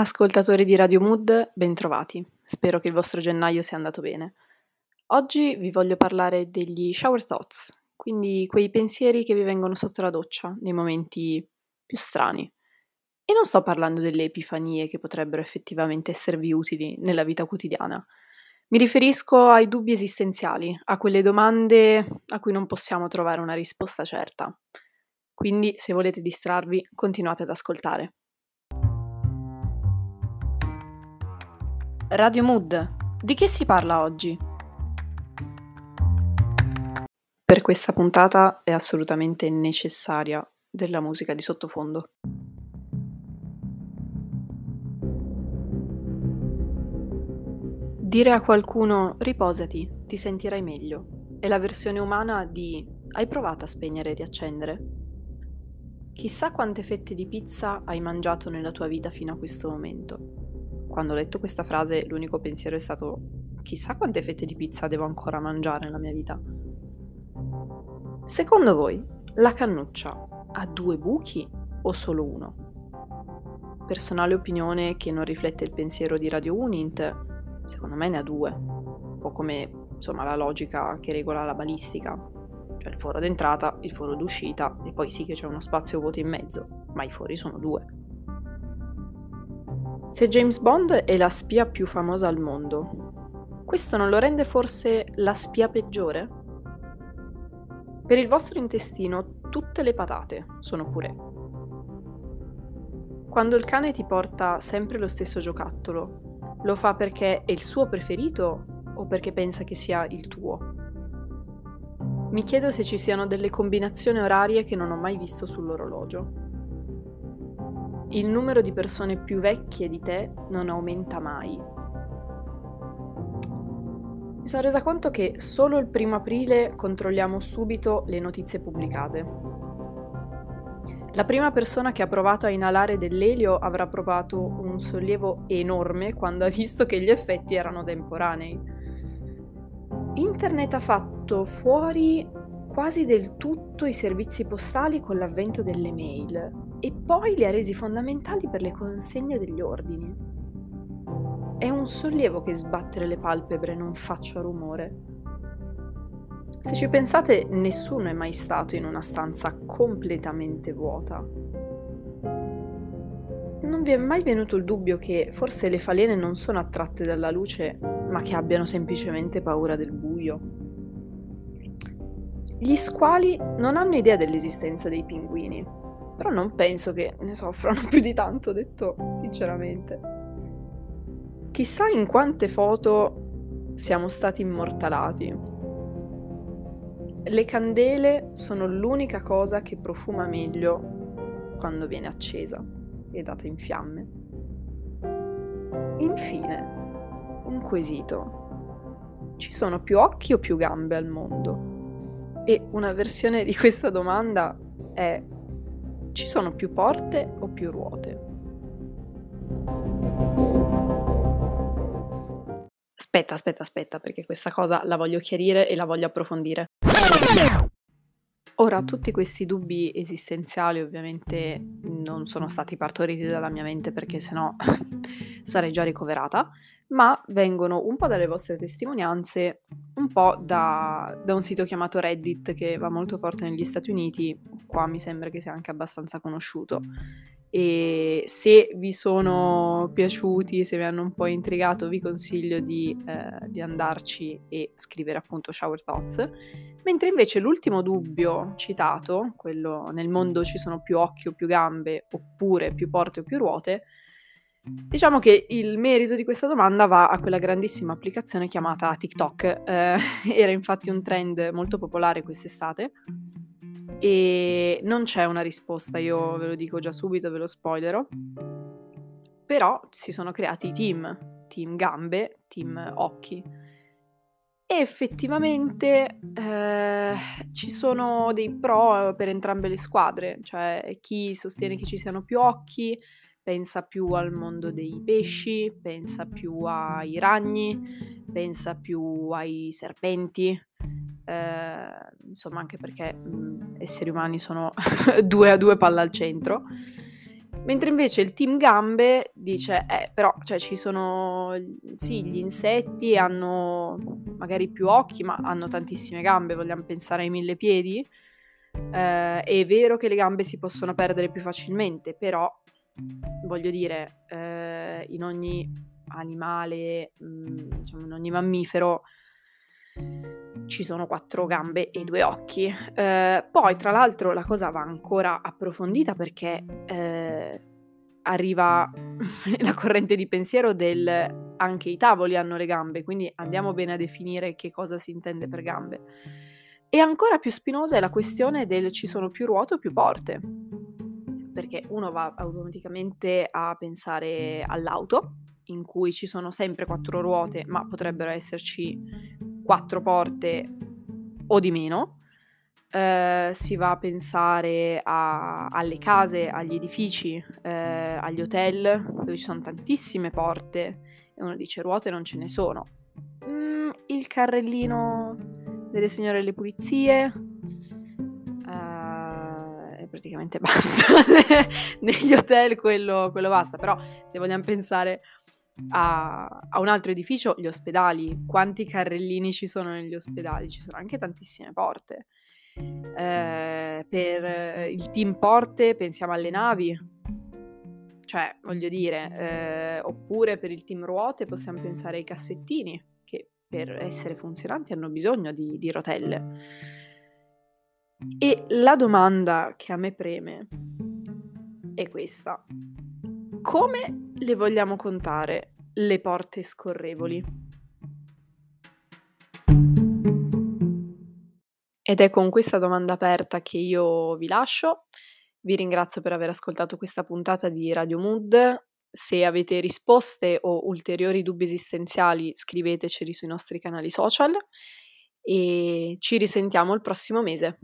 Ascoltatori di Radio Mood, bentrovati. Spero che il vostro gennaio sia andato bene. Oggi vi voglio parlare degli shower thoughts, quindi quei pensieri che vi vengono sotto la doccia nei momenti più strani. E non sto parlando delle epifanie che potrebbero effettivamente esservi utili nella vita quotidiana. Mi riferisco ai dubbi esistenziali, a quelle domande a cui non possiamo trovare una risposta certa. Quindi, se volete distrarvi, continuate ad ascoltare. Radio Mood, di che si parla oggi? Per questa puntata è assolutamente necessaria della musica di sottofondo. Dire a qualcuno riposati, ti sentirai meglio è la versione umana di hai provato a spegnere e riaccendere? Chissà quante fette di pizza hai mangiato nella tua vita fino a questo momento quando ho letto questa frase l'unico pensiero è stato chissà quante fette di pizza devo ancora mangiare nella mia vita. Secondo voi, la cannuccia ha due buchi o solo uno? Personale opinione che non riflette il pensiero di Radio Unint, secondo me ne ha due, un po' come insomma la logica che regola la balistica, cioè il foro d'entrata, il foro d'uscita e poi sì che c'è uno spazio vuoto in mezzo, ma i fori sono due. Se James Bond è la spia più famosa al mondo, questo non lo rende forse la spia peggiore? Per il vostro intestino tutte le patate sono purè. Quando il cane ti porta sempre lo stesso giocattolo, lo fa perché è il suo preferito o perché pensa che sia il tuo? Mi chiedo se ci siano delle combinazioni orarie che non ho mai visto sull'orologio. Il numero di persone più vecchie di te non aumenta mai. Mi sono resa conto che solo il primo aprile controlliamo subito le notizie pubblicate. La prima persona che ha provato a inalare dell'elio avrà provato un sollievo enorme quando ha visto che gli effetti erano temporanei. Internet ha fatto fuori quasi del tutto i servizi postali con l'avvento delle mail e poi li ha resi fondamentali per le consegne degli ordini. È un sollievo che sbattere le palpebre non faccia rumore. Se ci pensate, nessuno è mai stato in una stanza completamente vuota. Non vi è mai venuto il dubbio che forse le falene non sono attratte dalla luce, ma che abbiano semplicemente paura del buio? Gli squali non hanno idea dell'esistenza dei pinguini, però non penso che ne soffrano più di tanto, detto sinceramente. Chissà in quante foto siamo stati immortalati. Le candele sono l'unica cosa che profuma meglio quando viene accesa e data in fiamme. Infine, un quesito. Ci sono più occhi o più gambe al mondo? E una versione di questa domanda è ci sono più porte o più ruote? Aspetta, aspetta, aspetta, perché questa cosa la voglio chiarire e la voglio approfondire. Ora, tutti questi dubbi esistenziali ovviamente non sono stati partoriti dalla mia mente perché sennò sarei già ricoverata, ma vengono un po' dalle vostre testimonianze, un po' da, da, un sito chiamato Reddit che va molto forte negli Stati Uniti, qua mi sembra che sia anche abbastanza conosciuto. E se vi sono piaciuti, se vi hanno un po' intrigato, vi consiglio di, eh, di andarci e scrivere appunto Shower Thoughts. Mentre invece l'ultimo dubbio citato, quello nel mondo ci sono più occhi o più gambe, oppure più porte o più ruote, Diciamo che il merito di questa domanda va a quella grandissima applicazione chiamata TikTok. Eh, era infatti un trend molto popolare quest'estate e non c'è una risposta, io ve lo dico già subito, ve lo spoilerò. Però si sono creati i team, team gambe, team occhi. E effettivamente eh, ci sono dei pro per entrambe le squadre, cioè chi sostiene che ci siano più occhi pensa più al mondo dei pesci, pensa più ai ragni, pensa più ai serpenti, eh, insomma anche perché mh, esseri umani sono due a due palla al centro. Mentre invece il team gambe dice, eh, però cioè, ci sono, sì, gli insetti hanno magari più occhi, ma hanno tantissime gambe, vogliamo pensare ai mille piedi? Eh, è vero che le gambe si possono perdere più facilmente, però voglio dire, eh, in ogni animale, mh, mm, diciamo in ogni mammifero ci sono quattro gambe e due occhi. Eh, poi, tra l'altro, la cosa va ancora approfondita perché eh, arriva la corrente di pensiero del anche i tavoli hanno le gambe, quindi andiamo bene a definire che cosa si intende per gambe. E ancora più spinosa è la questione del ci sono più ruote o più porte, perché uno va automaticamente a pensare all'auto, in cui ci sono sempre quattro ruote, ma potrebbero esserci quattro porte o di meno. Eh, si va a pensare a, alle case, agli edifici, eh, agli hotel, dove ci sono tantissime porte e uno dice ruote non ce ne sono. Mm, il carrellino delle signore delle pulizie. Praticamente basta. Negli hotel quello, quello basta. Però se vogliamo pensare a, a, un altro edificio, gli ospedali. Quanti carrellini ci sono negli ospedali? Ci sono anche tantissime porte. Eh, per il team porte pensiamo alle navi, cioè voglio dire, eh, oppure per il team ruote possiamo pensare ai cassettini che per essere funzionanti hanno bisogno di, di rotelle. E la domanda che a me preme è questa. Come le vogliamo contare le porte scorrevoli? Ed è con questa domanda aperta che io vi lascio. Vi ringrazio per aver ascoltato questa puntata di Radio Mood. Se avete risposte o ulteriori dubbi esistenziali, scriveteceli sui nostri canali social e ci risentiamo il prossimo mese.